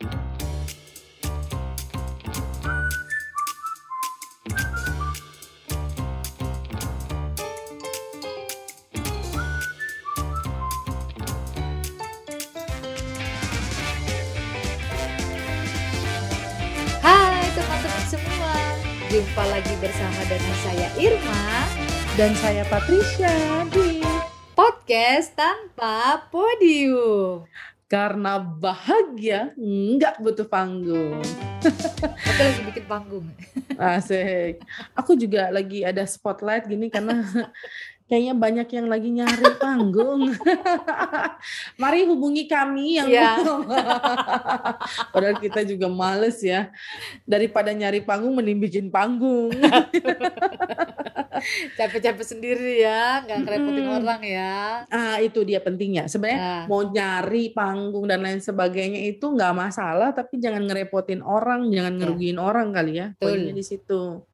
Hai teman-teman semua, jumpa lagi bersama dengan saya Irma Dan saya Patricia di podcast tanpa podium. Karena Bahagia nggak butuh panggung. Aku lagi bikin panggung. Asik. Aku juga lagi ada spotlight gini karena kayaknya banyak yang lagi nyari panggung. Mari hubungi kami yang Iya. Padahal kita juga males ya. Daripada nyari panggung mending bikin panggung Capek-capek sendiri ya, nggak ngerepotin Mm-mm. orang ya. Ah itu dia pentingnya Nah, Sebenarnya mau nyari panggung dan lain sebagainya itu nggak masalah tapi jangan ngerepotin orang jangan Ya. ngerugiin orang kali ya poinnya di situ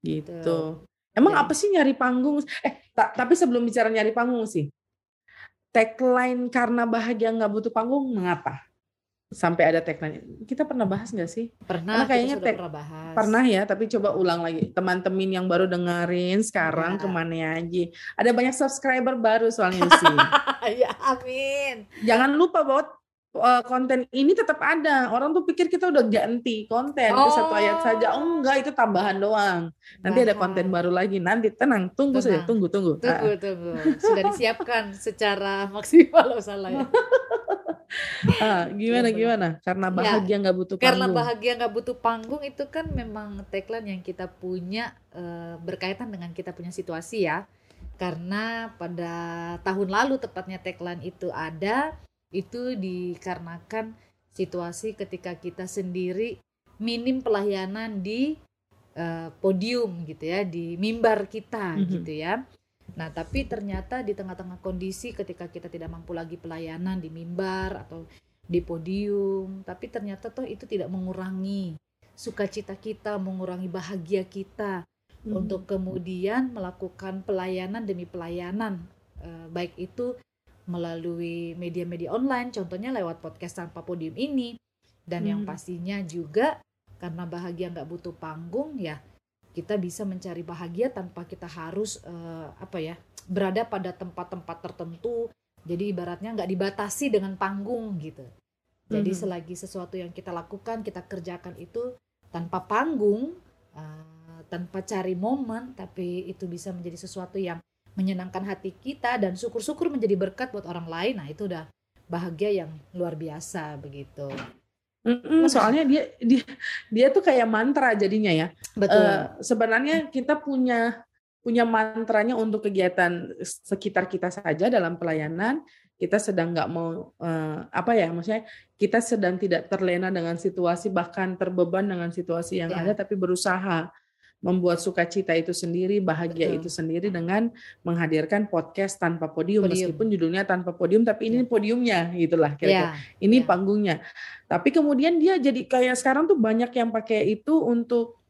gitu Betul. emang Jadi- apa sih nyari panggung eh ta- tapi sebelum bicara nyari panggung sih tagline karena bahagia nggak butuh panggung mengapa sampai ada tagline kita pernah bahas nggak sih pernah Karena kita kayaknya sudah tek- pernah bahas. pernah ya tapi coba ulang lagi teman-teman yang baru dengerin sekarang Ya. ke mana aja ada banyak subscriber baru soalnya sih ya amin. jangan lupa bahwa uh, konten ini tetap ada. Orang tuh pikir kita udah ganti konten ke satu ayat saja. Oh enggak, itu tambahan doang. Nanti ada konten baru lagi. Nanti tenang, tunggu saja, Tenang. tunggu, tunggu. Ah, Tunggu, tunggu. Sudah disiapkan secara maksimal salah ya. ah, gimana Iya, gimana? Karena bahagia nggak butuh Karena panggung. bahagia nggak butuh panggung itu kan memang tagline yang kita punya eh, berkaitan dengan kita punya situasi ya. Karena pada tahun lalu tepatnya tagline itu ada itu dikarenakan situasi ketika kita sendiri minim pelayanan di eh, podium gitu ya, di mimbar kita Mhm. gitu ya. Nah, tapi ternyata di tengah-tengah kondisi ketika kita tidak mampu lagi pelayanan di mimbar atau di podium, tapi ternyata toh itu tidak mengurangi sukacita kita, mengurangi bahagia kita Hmm. untuk kemudian melakukan pelayanan demi pelayanan, Eh, baik itu melalui media-media online, contohnya lewat podcast tanpa podium ini, dan yang Hmm. pastinya juga karena bahagia nggak butuh panggung ya kita bisa mencari bahagia tanpa kita harus eh, apa ya berada pada tempat-tempat tertentu. Jadi ibaratnya nggak dibatasi dengan panggung gitu. Jadi Mhm. selagi sesuatu yang kita lakukan kita kerjakan itu tanpa panggung eh, tanpa cari momen tapi itu bisa menjadi sesuatu yang menyenangkan hati kita dan syukur-syukur menjadi berkat buat orang lain. Nah itu udah bahagia yang luar biasa begitu Mm-mm, soalnya dia dia dia tuh kayak mantra jadinya ya. betul Eh, sebenarnya kita punya punya mantranya untuk kegiatan sekitar kita saja dalam pelayanan kita sedang nggak mau eh, apa ya maksudnya kita sedang tidak terlena dengan situasi bahkan terbeban dengan situasi yang Ya. ada tapi berusaha membuat sukacita itu sendiri bahagia Betul. itu sendiri dengan menghadirkan podcast tanpa podium, Podium. meskipun judulnya tanpa podium tapi ini Ya. podiumnya gitulah kira-kira ya ini Ya. panggungnya. Tapi kemudian dia jadi kayak sekarang tuh banyak yang pakai itu untuk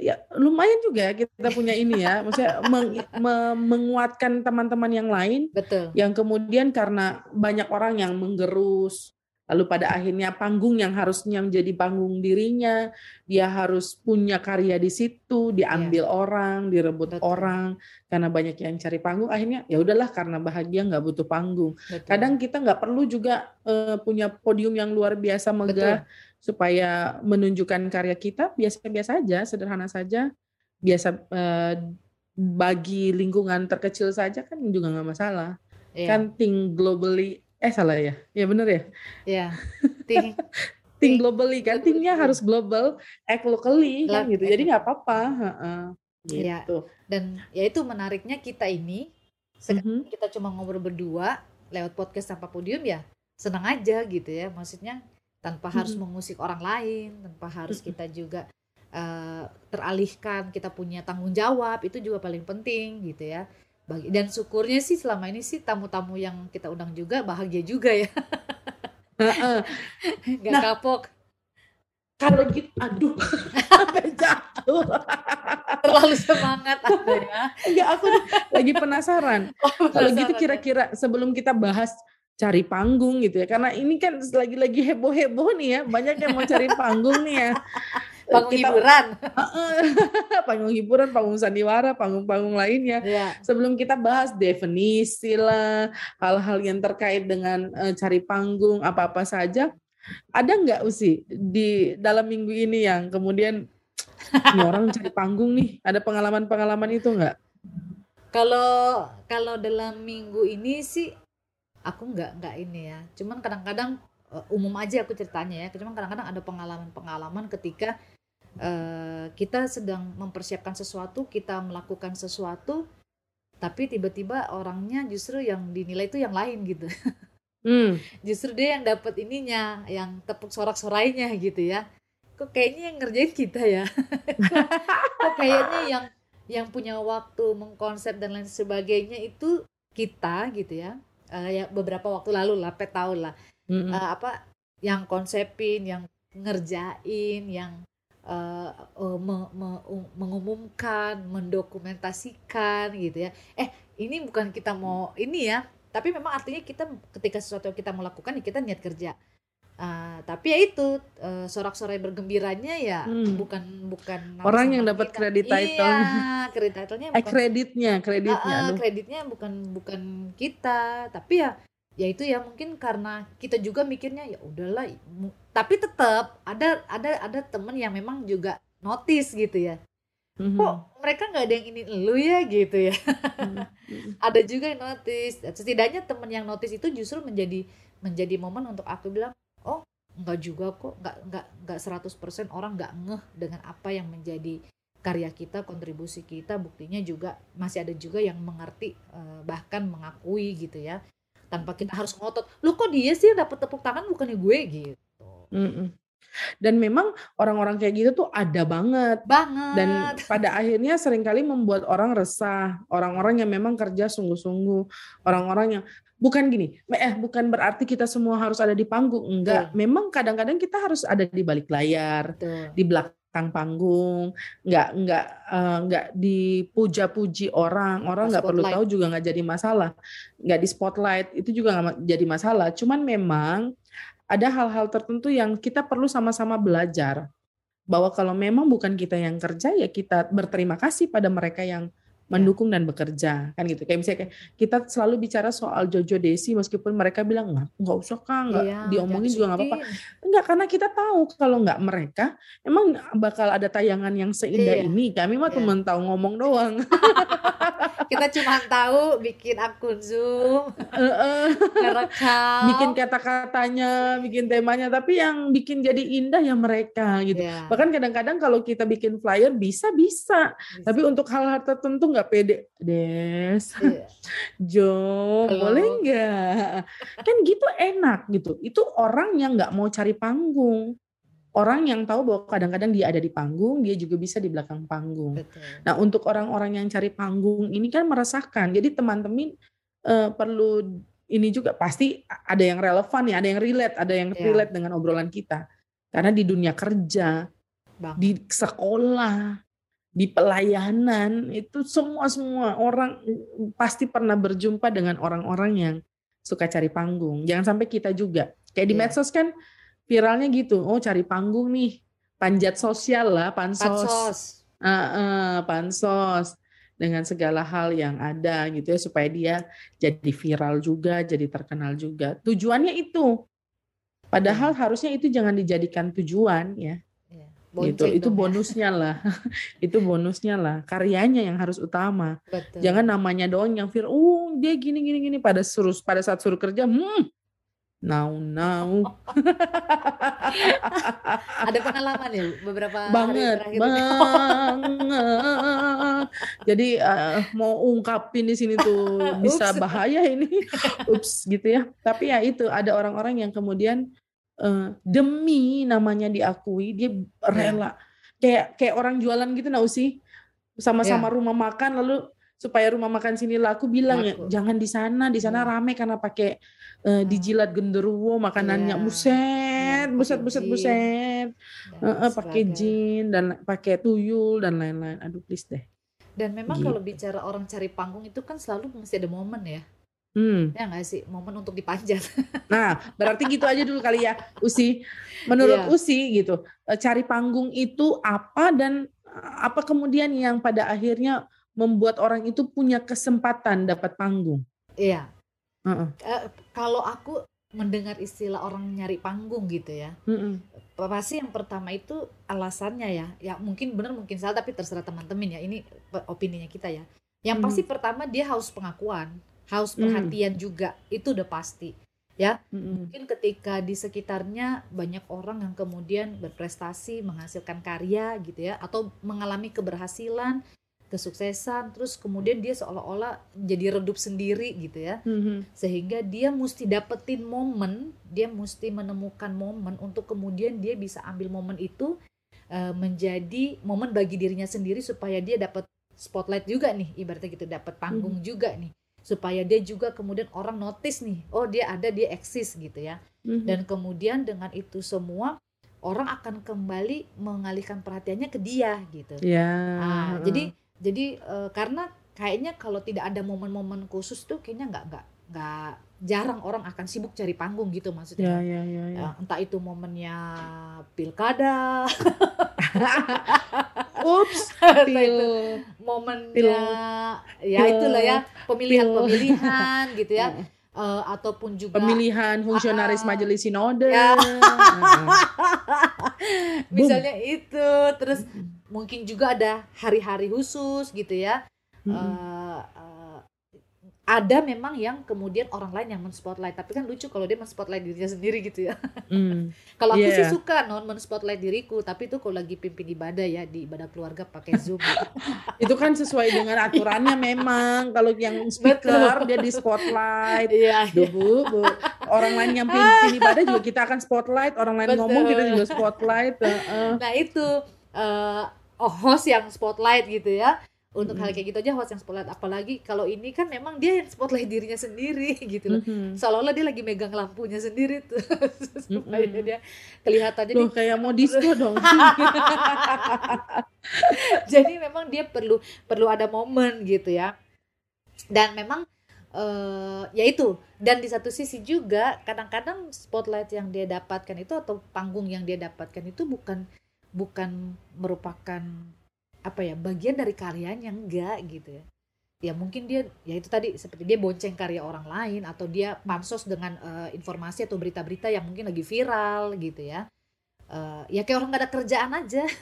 ya lumayan juga kita punya ini ya, maksudnya meng- me- menguatkan teman-teman yang lain betul yang kemudian karena banyak orang yang menggerus lalu pada akhirnya panggung yang harusnya menjadi panggung dirinya dia harus punya karya di situ diambil orang direbut Betul. orang karena banyak yang cari panggung. Akhirnya ya udahlah karena bahagia nggak butuh panggung. Betul. kadang kita nggak perlu juga eh, punya podium yang luar biasa megah supaya menunjukkan karya kita. Biasa-biasa aja sederhana saja. Biasa eh, bagi lingkungan terkecil saja kan juga nggak masalah. Iya, kan think globally eh salah ya ya bener ya iya. Ting- think Think globally kan thinknya harus global act locally kan gitu jadi nggak apa-apa. Iya. gitu dan ya itu menariknya kita ini sek- Mhm. kita cuma ngobrol berdua lewat podcast tanpa podium ya senang aja gitu ya maksudnya tanpa harus Mhm. mengusik orang lain tanpa harus Mhm. kita juga eh, teralihkan kita punya tanggung jawab itu juga paling penting gitu ya bagi dan syukurnya sih selama ini sih tamu-tamu yang kita undang juga bahagia juga ya. Nggak Nah. kapok. Kalau gitu aduh. Jatuh. Terlalu semangat anda ya. Enggak, aku lagi penasaran. Kalau gitu Penasaran. kira-kira sebelum kita bahas cari panggung gitu ya. Karena ini kan lagi-lagi heboh-heboh nih ya. Banyak yang mau cari panggung nih ya panggung kita, hiburan. Panggung hiburan panggung sandiwara panggung-panggung lainnya. Yeah. sebelum kita bahas definisi lah hal-hal yang terkait dengan uh, cari panggung apa-apa saja ada nggak usi di dalam minggu ini yang kemudian ini orang cari panggung nih. Ada pengalaman-pengalaman itu nggak? Kalau kalau dalam minggu ini sih aku nggak nggak ini ya. Cuman kadang-kadang uh, umum aja aku ceritanya ya. Cuman kadang-kadang ada pengalaman-pengalaman ketika uh, kita sedang mempersiapkan sesuatu kita melakukan sesuatu tapi tiba-tiba orangnya justru yang dinilai itu yang lain gitu. Hmm. justru dia yang dapat ininya yang tepuk sorak-sorainya gitu ya. Kok kayaknya yang ngerjain kita ya? Kok kayaknya yang yang punya waktu mengkonsep dan lain sebagainya itu kita gitu ya. Uh, ya beberapa waktu lalu lah pet tahun lah. Mm-hmm. uh, apa yang konsepin yang ngerjain yang uh, uh, me, me, uh, mengumumkan mendokumentasikan gitu ya eh ini bukan kita mau ini ya tapi memang artinya kita ketika sesuatu yang kita mau lakukan ya kita niat kerja Uh, tapi ya itu uh, sorak-sorai bergembiranya ya hmm. bukan bukan orang yang dapat kredit title. Iya, kredit titlenya eh, kreditnya, kreditnya. Uh, uh, kreditnya bukan bukan kita, tapi ya ya itu ya mungkin karena kita juga mikirnya ya udahlah tapi tetap ada ada ada temen yang memang juga notice gitu ya. Mm-hmm. kok mereka nggak ada yang ini lu ya? Gitu ya. Mm-hmm. ada juga yang notice. Setidaknya temen yang notice itu justru menjadi menjadi momen untuk aku bilang oh nggak juga kok. Nggak nggak nggak 100% orang nggak ngeh dengan apa yang menjadi karya kita kontribusi kita. Buktinya juga masih ada juga yang mengerti eh, bahkan mengakui gitu ya tanpa kita harus ngotot lu kok dia sih dapat tepuk tangan bukannya gue gitu mm -mm. Dan memang orang-orang kayak gitu tuh ada banget. Banget. Dan pada akhirnya sering kali membuat orang resah. Orang-orang yang memang kerja sungguh-sungguh. Orang-orang yang bukan gini, eh bukan berarti kita semua harus ada di panggung, enggak. Betul. Memang kadang-kadang kita harus ada di balik layar, Betul. di belakang panggung, enggak enggak uh, enggak dipuja-puji orang, orang enggak perlu tahu juga enggak jadi masalah, enggak di spotlight itu juga enggak jadi masalah. Cuman memang ada hal-hal tertentu yang kita perlu sama-sama belajar. Bahwa kalau memang bukan kita yang kerja ya kita berterima kasih pada mereka yang mendukung dan bekerja kan gitu. Kayak misalnya kayak kita selalu bicara soal Jojo Desi meskipun mereka bilang nggak nggak usah kak nggak iya, diomongin juga nggak apa-apa. nggak karena kita tahu kalau nggak mereka emang bakal ada tayangan yang seindah iya. ini. Kami mah iya. cuma tahu ngomong doang. Kita cuma tahu bikin akun zoom bikin kata-katanya bikin temanya tapi yang bikin jadi indah ya mereka gitu. Yeah. bahkan kadang-kadang kalau kita bikin flyer bisa bisa, bisa. tapi untuk hal-hal tertentu nggak nggak pede des iya. Jo Halo. boleh nggak kan gitu enak gitu itu orang yang nggak mau cari panggung orang yang tahu bahwa kadang-kadang dia ada di panggung dia juga bisa di belakang panggung Betul. nah untuk orang-orang yang cari panggung ini kan meresahkan jadi teman-teman uh, perlu ini juga pasti ada yang relevan ya ada yang relate ada yang yeah. relate dengan obrolan kita karena di dunia kerja Bang. di sekolah di pelayanan itu semua semua orang pasti pernah berjumpa dengan orang-orang yang suka cari panggung. Jangan sampai kita juga kayak di yeah. medsos kan viralnya gitu. Oh cari panggung nih, panjat sosial lah, pansos, pansos, uh, uh, pansos dengan segala hal yang ada gitu ya supaya dia jadi viral juga, jadi terkenal juga. Tujuannya itu. Padahal yeah. harusnya itu jangan dijadikan tujuan ya gitu. Itu ya. bonusnya lah. Itu bonusnya lah. Karyanya yang harus utama. Betul. jangan namanya doang yang viral uh dia gini gini gini. Pada suruh pada saat suruh kerja hmm now now ada pengalaman ya beberapa banget hari banget. Jadi uh, mau ungkapin di sini tuh bisa bahaya ini. Ups gitu ya. Tapi ya itu ada orang-orang yang kemudian uh, demi namanya diakui dia rela yeah. kayak kayak orang jualan gitu nggak sih sama-sama yeah. rumah makan lalu supaya rumah makan sini laku bilang ya jangan di sana di sana yeah. rame karena pakai uh, dijilat genderuwo makanannya yeah. buset yeah, buset buset buset uh, uh, pakai jin dan pakai tuyul dan lain-lain aduh please deh dan memang gitu. kalau bicara orang cari panggung itu kan selalu mesti ada momen ya Hmm. Ya nggak sih, momen untuk dipanjat. Nah, berarti gitu aja dulu kali ya, Usi. Menurut Iya. Usi gitu, eh, cari panggung itu apa dan eh, apa kemudian yang pada akhirnya membuat orang itu punya kesempatan dapat panggung? Iya. Heeh. Eh, kalau aku mendengar istilah orang nyari panggung gitu ya, Mm-mm. pasti yang pertama itu alasannya ya, ya mungkin benar mungkin salah tapi terserah teman-teman ya. Ini opininya kita ya. Yang Hmm. pasti pertama dia haus pengakuan, haus Hmm. perhatian juga, itu udah pasti. Ya, Mm-mm. mungkin ketika di sekitarnya banyak orang yang kemudian berprestasi, menghasilkan karya gitu ya, atau mengalami keberhasilan, kesuksesan, terus kemudian dia seolah-olah jadi redup sendiri gitu ya Mhm. sehingga dia mesti dapetin momen, dia mesti menemukan momen untuk kemudian dia bisa ambil momen itu eh, menjadi momen bagi dirinya sendiri supaya dia dapat spotlight juga nih, ibaratnya gitu, dapat panggung juga nih, supaya dia juga kemudian orang notice nih, oh dia ada, dia eksis gitu ya, Mhm. dan kemudian dengan itu semua orang akan kembali mengalihkan perhatiannya ke dia gitu. ya. Ah, jadi jadi eh, karena kayaknya kalau tidak ada momen-momen khusus tuh kayaknya nggak nggak nggak jarang orang akan sibuk cari panggung gitu ya maksudnya. ya ya ya. Eh, entah itu momennya pilkada, Ups, pil. itu momennya Pil- ya itulah ya pemilihan-pemilihan gitu ya. Eh, ataupun juga Pemilihan fungsionaris Ah, majelis sinode. Ya. Heeh. misalnya itu terus mungkin juga ada hari-hari khusus gitu ya. Eh, ada memang yang kemudian orang lain yang men-spotlight tapi kan lucu kalau dia men-spotlight dirinya sendiri gitu ya Mm. kalau aku sih Iya. suka non men-spotlight diriku tapi itu kalau lagi pimpin ibadah ya di ibadah keluarga pakai zoom gitu. Itu kan sesuai dengan aturannya memang. Kalau yang speaker dia di spotlight. iya Duh, bu, bu. Orang lain yang pimpin ibadah juga kita akan spotlight. Orang lain Betul. ngomong kita juga spotlight. Heeh. nah itu eh, oh host yang spotlight gitu ya untuk hal Mm-mm. kayak gitu aja host yang spotlight apalagi kalau ini kan memang dia yang spotlight dirinya sendiri gitu loh Mhm. seolah-olah dia lagi megang lampunya sendiri tuh supaya Mm-mm. dia kelihatan jadi Loh, kayak mau disco dong. jadi memang dia perlu perlu ada momen gitu ya dan memang eh ya itu dan di satu sisi juga kadang-kadang spotlight yang dia dapatkan itu atau panggung yang dia dapatkan itu bukan bukan merupakan apa ya bagian dari karyanya enggak gitu ya. Ya mungkin dia ya itu tadi seperti dia bonceng karya orang lain atau dia pansos dengan eh, informasi atau berita-berita yang mungkin lagi viral gitu ya. Eh, ya kayak orang gak ada kerjaan aja.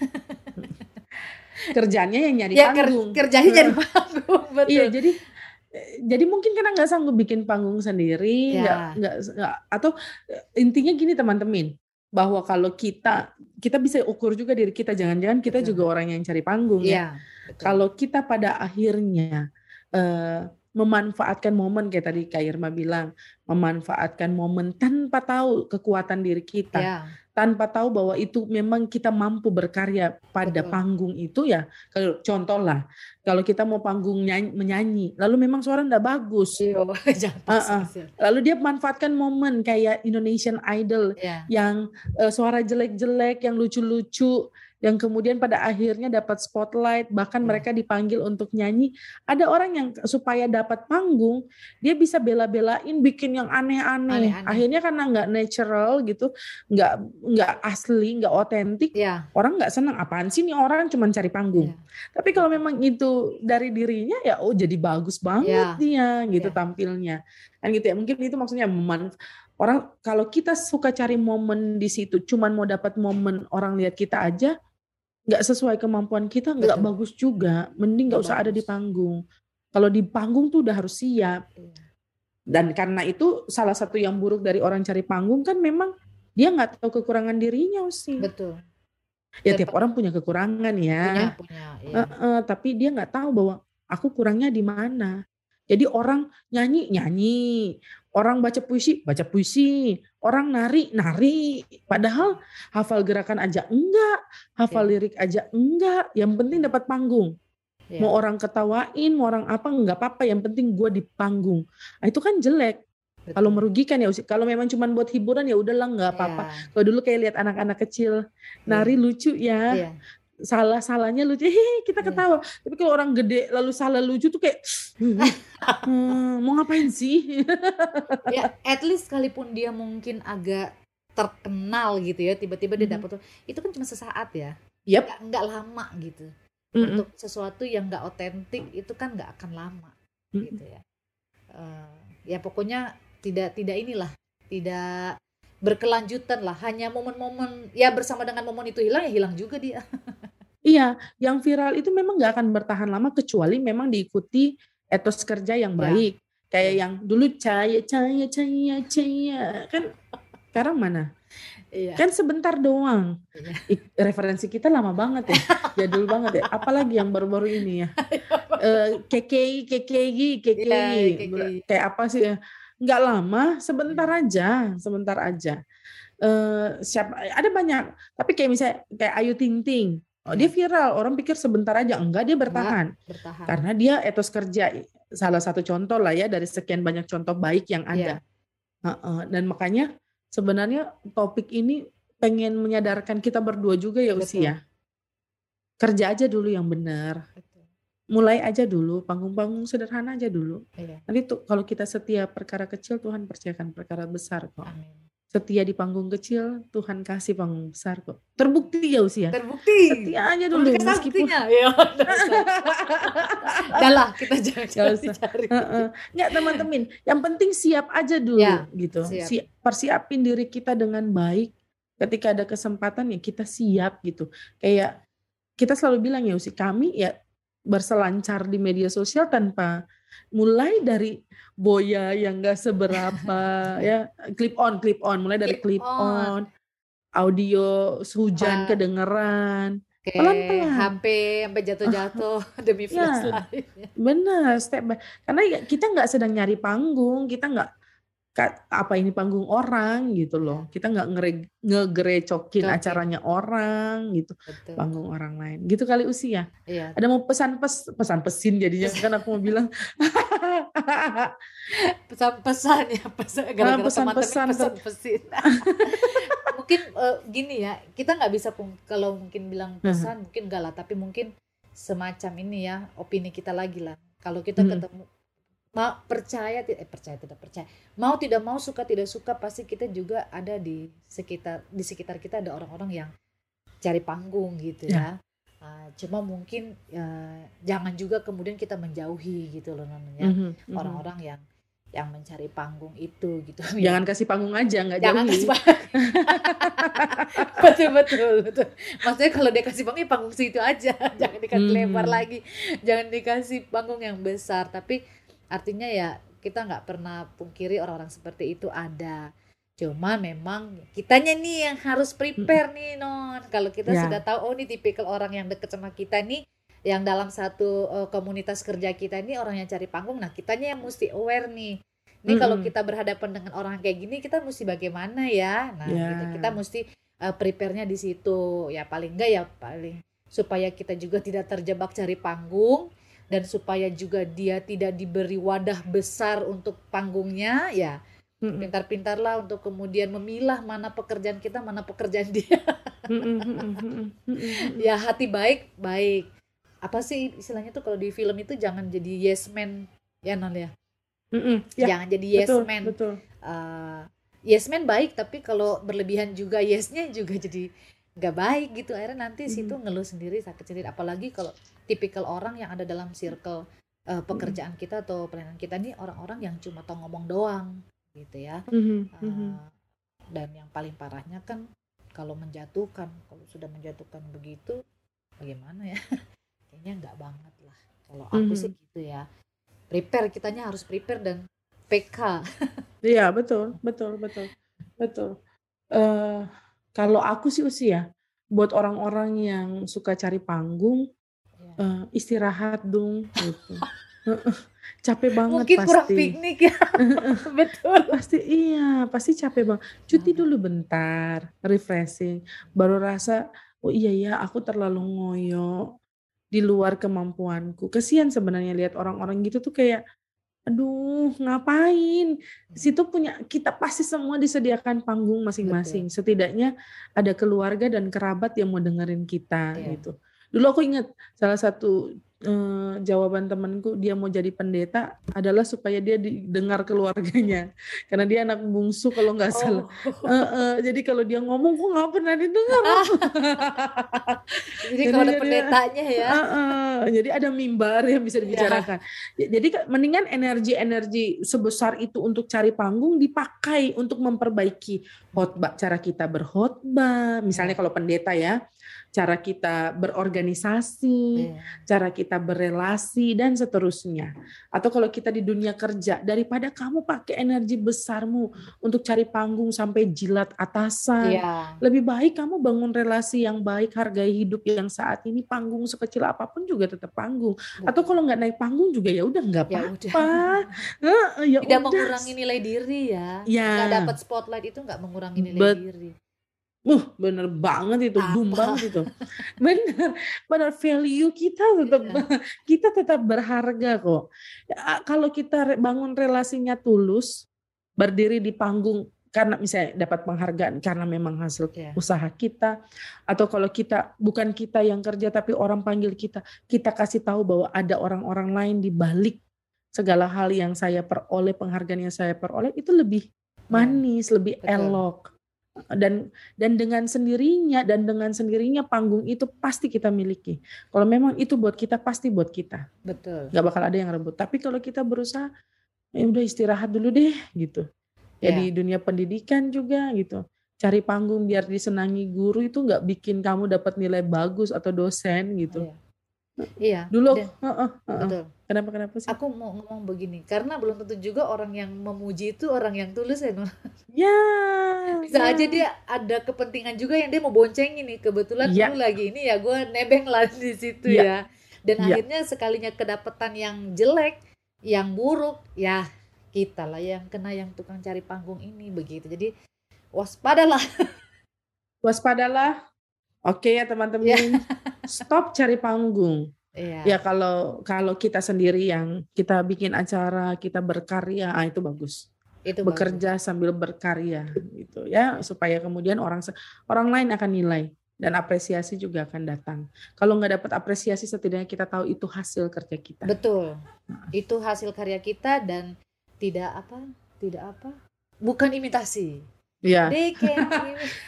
Kerjanya yang nyari ya ker- panggung. kerjanya jadi panggung betul. Iya, jadi jadi mungkin karena nggak sanggup bikin panggung sendiri, Ya. nggak nggak nggak atau eh, intinya gini teman-teman, bahwa kalau kita kita bisa ukur juga diri kita, jangan-jangan kita Betul. juga orang yang cari panggung ya. Iya, betul. Kalau kita pada akhirnya eh, memanfaatkan momen kayak tadi Kak Irma bilang, memanfaatkan momen tanpa tahu kekuatan diri kita, ya, tanpa tahu bahwa itu memang kita mampu berkarya pada Betul. panggung itu ya. Kalau contoh lah, kalau kita mau panggung nyanyi, menyanyi, lalu memang suara ndak bagus, Iyo, ah. pas lalu dia manfaatkan momen kayak Indonesian Idol ya yang eh, suara jelek-jelek, yang lucu-lucu, yang kemudian pada akhirnya dapat spotlight, bahkan Ya. mereka dipanggil untuk nyanyi. Ada orang yang supaya dapat panggung, dia bisa bela-belain bikin yang aneh-aneh. Aneh-aneh. Akhirnya karena nggak natural gitu, nggak nggak asli, nggak otentik, ya orang nggak senang. Apaan sih nih orang cuma cari panggung? ya. Tapi kalau memang itu dari dirinya ya, oh jadi bagus banget Ya. dia gitu Ya. tampilnya. Kan gitu ya. Mungkin itu maksudnya meman orang kalau kita suka cari momen di situ, cuman mau dapat momen orang lihat kita aja, nggak sesuai kemampuan kita, nggak bagus juga. Mending nggak usah ada di bagus. panggung. Kalau di panggung tuh udah harus siap. Iya. Dan karena itu salah satu yang buruk dari orang cari panggung kan memang dia nggak tahu kekurangan dirinya sih. betul Ya tiap orang punya kekurangan ya. punya punya ya. Heeh, tapi dia nggak tahu bahwa aku kurangnya di mana. Jadi orang nyanyi nyanyi, orang baca puisi baca puisi, orang nari nari. Padahal hafal gerakan aja enggak, hafal Ya. lirik aja enggak. Yang penting dapat panggung. Ya. Mau orang ketawain, mau orang apa nggak apa-apa. Yang penting gue di panggung. Nah, itu kan jelek. Betul. Kalau merugikan ya, kalau memang cuma buat hiburan ya udahlah nggak apa-apa. Ya, Kalau dulu kayak lihat anak-anak kecil nari lucu ya iya. Salah salahnya lucu hehe kita Iya. ketawa tapi kalau orang gede lalu salah lucu tuh kayak "Hmm, mau ngapain sih ya at least sekalipun dia mungkin agak terkenal gitu ya tiba-tiba dia Mhm. dapat tuh itu kan cuma sesaat ya Yap. nggak nggak lama gitu Mm-mm. untuk sesuatu yang nggak otentik itu kan nggak akan lama Mm-mm. gitu ya Eh, ya pokoknya tidak tidak inilah tidak berkelanjutan lah hanya momen-momen ya bersama dengan momen itu hilang ya hilang juga dia Iya, yang viral itu memang nggak akan bertahan lama kecuali memang diikuti etos kerja yang Ya. baik. Kayak Ya. yang dulu cahaya, cahaya, cahaya, cahaya. Kan sekarang mana? iya Kan sebentar doang. Iya. Referensi kita lama banget ya. Jadul banget ya. Apalagi yang baru-baru ini ya. Eh, KKI, KKI, KKI. Iya, KKI. Kayak apa sih ya? Nggak lama, sebentar Iya. aja. Sebentar aja. Eh, siapa ada banyak tapi kayak misalnya kayak Ayu Ting Ting oh, dia viral. Orang pikir sebentar aja enggak dia bertahan. bertahan. Karena dia etos kerja salah satu contoh lah ya dari sekian banyak contoh baik yang ada. Heeh, dan makanya sebenarnya topik ini pengen menyadarkan kita berdua juga ya Betul. usia kerja aja dulu yang benar. Betul. mulai aja dulu panggung-panggung sederhana aja dulu. Iya. nanti tuh kalau kita setia perkara kecil Tuhan percayakan perkara besar kok. Amin. Setia di panggung kecil Tuhan kasih panggung besar kok terbukti ya usia terbukti setia aja dulu Memberikan meskipun ya udah usah. Udah lah kita jangan Nggak jangan usah. dicari Heeh. Nggak teman-teman, yang penting siap aja dulu Ya, gitu. siap. Si- persiapin diri kita dengan baik. Ketika ada kesempatan ya kita siap gitu. Kayak kita selalu bilang ya Usi, kami ya berselancar di media sosial tanpa mulai dari boya yang enggak seberapa ya clip on clip on mulai dari Clip clip on. on audio hujan Pak. kedengeran Kayak Pelan-pelan. HP sampai jatuh-jatuh demi Ya. flash lainnya. Benar, step by. Karena ya kita nggak sedang nyari panggung, kita nggak apa ini panggung orang gitu loh. Kita nggak ngegerecokin Cokin. acaranya orang gitu, Betul. panggung orang lain. Gitu kali usia. Iya. Ada mau pesan pes pesan pesin jadinya kan aku mau bilang. Pesan-pesan ya, pesan gara-gara pesan-pesan teman-teman tuh. pesan-pesin. mungkin eh, gini ya, kita nggak bisa pun- kalau mungkin bilang pesan mungkin enggak lah, tapi mungkin semacam ini ya, opini kita lagi lah. Kalau kita Hmm. ketemu mau percaya eh percaya tidak percaya. Mau tidak mau suka tidak suka pasti kita juga ada di sekitar di sekitar kita ada orang-orang yang cari panggung gitu ya, Ah, cuma mungkin ya, jangan juga kemudian kita menjauhi gitu loh namanya. Mhm, mhm. orang-orang yang yang mencari panggung itu gitu. Jangan kasih panggung aja, nggak jangan jauhi. kasih panggung. Betul betul betul. Maksudnya kalau dia kasih panggung ya panggung situ aja. Jangan dikasih Hmm. lebar lagi. Jangan dikasih panggung yang besar. Tapi artinya ya kita nggak pernah pungkiri orang-orang seperti itu ada cuma memang kitanya nih yang harus prepare nih non kalau kita Ya. sudah tahu oh ini tipikal orang yang deket sama kita nih yang dalam satu eh, komunitas kerja kita ini orang yang cari panggung nah kitanya yang mesti aware nih ini kalau Mm-mm. kita berhadapan dengan orang kayak gini kita mesti bagaimana ya nah Ya. gitu. kita mesti eh, prepare-nya di situ ya paling enggak ya paling supaya kita juga tidak terjebak cari panggung dan supaya juga dia tidak diberi wadah besar untuk panggungnya ya. Pintar-pintarlah untuk kemudian memilah mana pekerjaan kita mana pekerjaan dia. Ya hati baik baik. Apa sih istilahnya tuh kalau di film itu jangan jadi yes man ya non ya? Ya, jangan jadi yes betul, man. betul. Eh, yes man baik tapi kalau berlebihan juga yesnya juga jadi nggak baik gitu akhirnya nanti Mhm. situ ngeluh sendiri sakit sendiri apalagi kalau tipikal orang yang ada dalam circle eh, pekerjaan kita atau pelayanan kita nih orang-orang yang cuma tau ngomong doang gitu ya Eh, mhm. dan yang paling parahnya kan kalau menjatuhkan kalau sudah menjatuhkan begitu bagaimana ya kayaknya nggak banget lah kalau aku Mhm. sih gitu ya prepare kitanya harus prepare dan PK Iya betul, betul, betul, betul. eh kalau aku sih usia, buat orang-orang yang suka cari panggung, Ya. eh, istirahat dong, gitu. capek banget mungkin kurang pasti. piknik ya betul Pasti iya, pasti capek banget. Cuti dulu bentar, refreshing, baru rasa, oh iya ya, aku terlalu ngoyo di luar kemampuanku. Kesian sebenarnya lihat orang-orang gitu tuh kayak, aduh ngapain? Situ punya kita pasti semua disediakan panggung masing-masing. Setidaknya ada keluarga dan kerabat yang mau dengerin kita Iya. gitu. Dulu aku ingat salah satu uh, jawaban temanku dia mau jadi pendeta adalah supaya dia didengar keluarganya karena dia anak bungsu kalau nggak salah. Uh, uh, jadi kalau dia ngomong kok nggak pernah didengar. jadi, kalau ada pendetanya ya. Uh, uh, jadi ada mimbar yang bisa dibicarakan. Ya. Jadi mendingan energi-energi sebesar itu untuk cari panggung dipakai untuk memperbaiki khotbah cara kita berkhotbah. Misalnya kalau pendeta ya cara kita berorganisasi, yeah. cara kita berelasi dan seterusnya. Atau kalau kita di dunia kerja, daripada kamu pakai energi besarmu untuk cari panggung sampai jilat atasan, yeah. lebih baik kamu bangun relasi yang baik, hargai hidup yang saat ini panggung sekecil apa pun juga tetap panggung. Atau kalau nggak naik panggung juga ya udah nggak ya apa-apa. Ya Tidak mengurangi nilai diri ya. ya. Nggak dapat spotlight itu nggak mengurangi nilai diri. Uh, bener banget itu, Apa? banget itu. Bener, bener value kita tetap yeah. kita tetap berharga kok. Ya, kalau kita bangun relasinya tulus, berdiri di panggung karena misalnya dapat penghargaan karena memang hasil yeah. usaha kita atau kalau kita bukan kita yang kerja tapi orang panggil kita, kita kasih tahu bahwa ada orang-orang lain di balik segala hal yang saya peroleh, penghargaan yang saya peroleh itu lebih iya. manis, yeah. lebih Betul. elok dan dan dengan sendirinya dan dengan sendirinya panggung itu pasti kita miliki. Kalau memang itu buat kita pasti buat kita. Betul. Gak bakal ada yang rebut. Tapi kalau kita berusaha ya udah istirahat dulu deh gitu. Ya yeah. di dunia pendidikan juga gitu. Cari panggung biar disenangi guru itu nggak bikin kamu dapat nilai bagus atau dosen gitu. Yeah. Iya. Dulu dan, uh, uh, uh, betul. Kenapa kenapa sih? Aku mau ngomong begini, karena belum tentu juga orang yang memuji itu orang yang tulus ya, Ya. Bisa ya. aja dia ada kepentingan juga yang dia mau bonceng ini. Kebetulan ya. dulu lagi ini ya gue nebeng lah di situ ya. ya. Dan ya. akhirnya sekalinya kedapatan yang jelek, yang buruk, ya kita lah yang kena yang tukang cari panggung ini begitu. Jadi waspadalah. Waspadalah Oke ya teman-teman, yeah. stop cari panggung. Yeah. Ya kalau kalau kita sendiri yang kita bikin acara, kita berkarya, ah, itu bagus. Itu bekerja bagus. sambil berkarya gitu ya supaya kemudian orang orang lain akan nilai dan apresiasi juga akan datang. Kalau nggak dapat apresiasi setidaknya kita tahu itu hasil kerja kita. Betul. Nah. Itu hasil karya kita dan tidak apa? Tidak apa? Bukan imitasi. Yeah. They can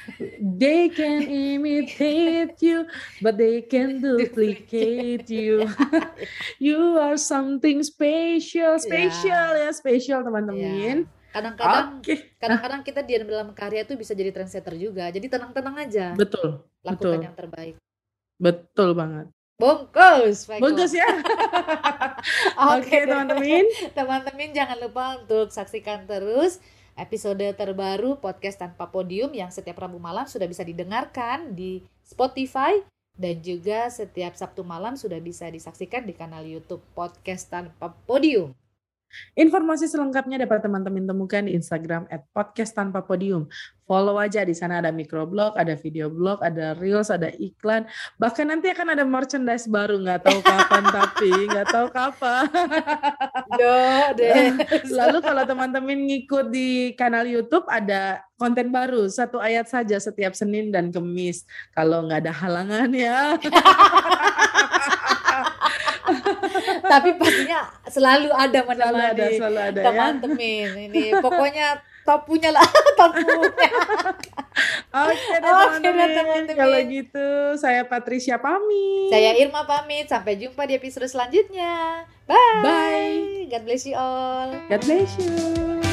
they can imitate you, but they can duplicate you. you are something special, special yeah. ya, special teman-teman. Yeah. Kadang-kadang okay. kadang-kadang kita di dalam karya itu bisa jadi trendsetter juga. Jadi tenang-tenang aja. Betul. Lakukan betul. yang terbaik. Betul banget. Bungkus, Bungkus ya. Oke, okay, teman-teman. Teman-teman jangan lupa untuk saksikan terus episode terbaru podcast tanpa podium yang setiap Rabu malam sudah bisa didengarkan di Spotify dan juga setiap Sabtu malam sudah bisa disaksikan di kanal YouTube podcast tanpa podium. Informasi selengkapnya dapat teman-teman temukan di Instagram at podcast tanpa podium. Follow aja di sana ada microblog, ada video blog, ada reels, ada iklan. Bahkan nanti akan ada merchandise baru, nggak tahu kapan tapi nggak tahu kapan. deh. Lalu kalau teman-teman ngikut di kanal YouTube ada konten baru satu ayat saja setiap Senin dan Kemis. Kalau nggak ada halangan ya. tapi pastinya selalu ada menemani selalu ada, selalu ada, ya. teman-teman ya? ini pokoknya top punya lah top punya Oke teman-teman. Kalau gitu saya Patricia pamit. Saya Irma pamit. Sampai jumpa di episode selanjutnya. Bye. Bye. God bless you all. God bless you.